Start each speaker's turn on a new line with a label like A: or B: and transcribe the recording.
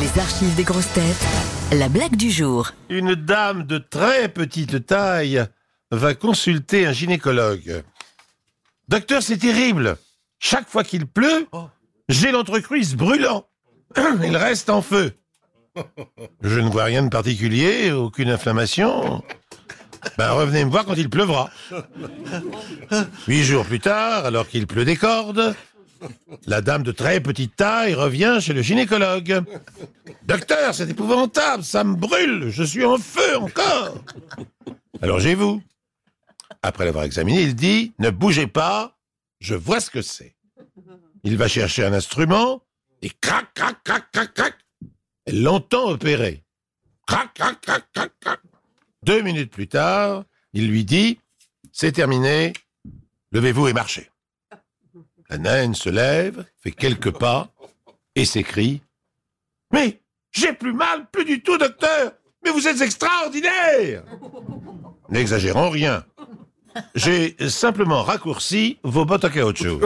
A: Les archives des grosses têtes. La blague du jour.
B: Une dame de très petite taille va consulter un gynécologue. Docteur, c'est terrible. Chaque fois qu'il pleut, j'ai l'entrecuisse brûlant. Il reste en feu. Je ne vois rien de particulier, aucune inflammation. Ben, revenez me voir quand il pleuvra. Huit jours plus tard, alors qu'il pleut des cordes, la dame de très petite taille revient chez le gynécologue. Docteur, c'est épouvantable, ça me brûle, je suis en feu encore. Alors j'ai vous. Après l'avoir examiné, il dit, ne bougez pas, je vois ce que c'est. Il va chercher un instrument, et crac, crac, crac, crac, crac, elle l'entend opérer. Crac, crac, crac, crac, crac. Deux minutes plus tard, il lui dit, c'est terminé, levez-vous et marchez. La naine se lève, fait quelques pas et s'écrie Mais j'ai plus mal, plus du tout, docteur Mais vous êtes extraordinaire N'exagérons rien. J'ai simplement raccourci vos bottes à caoutchouc.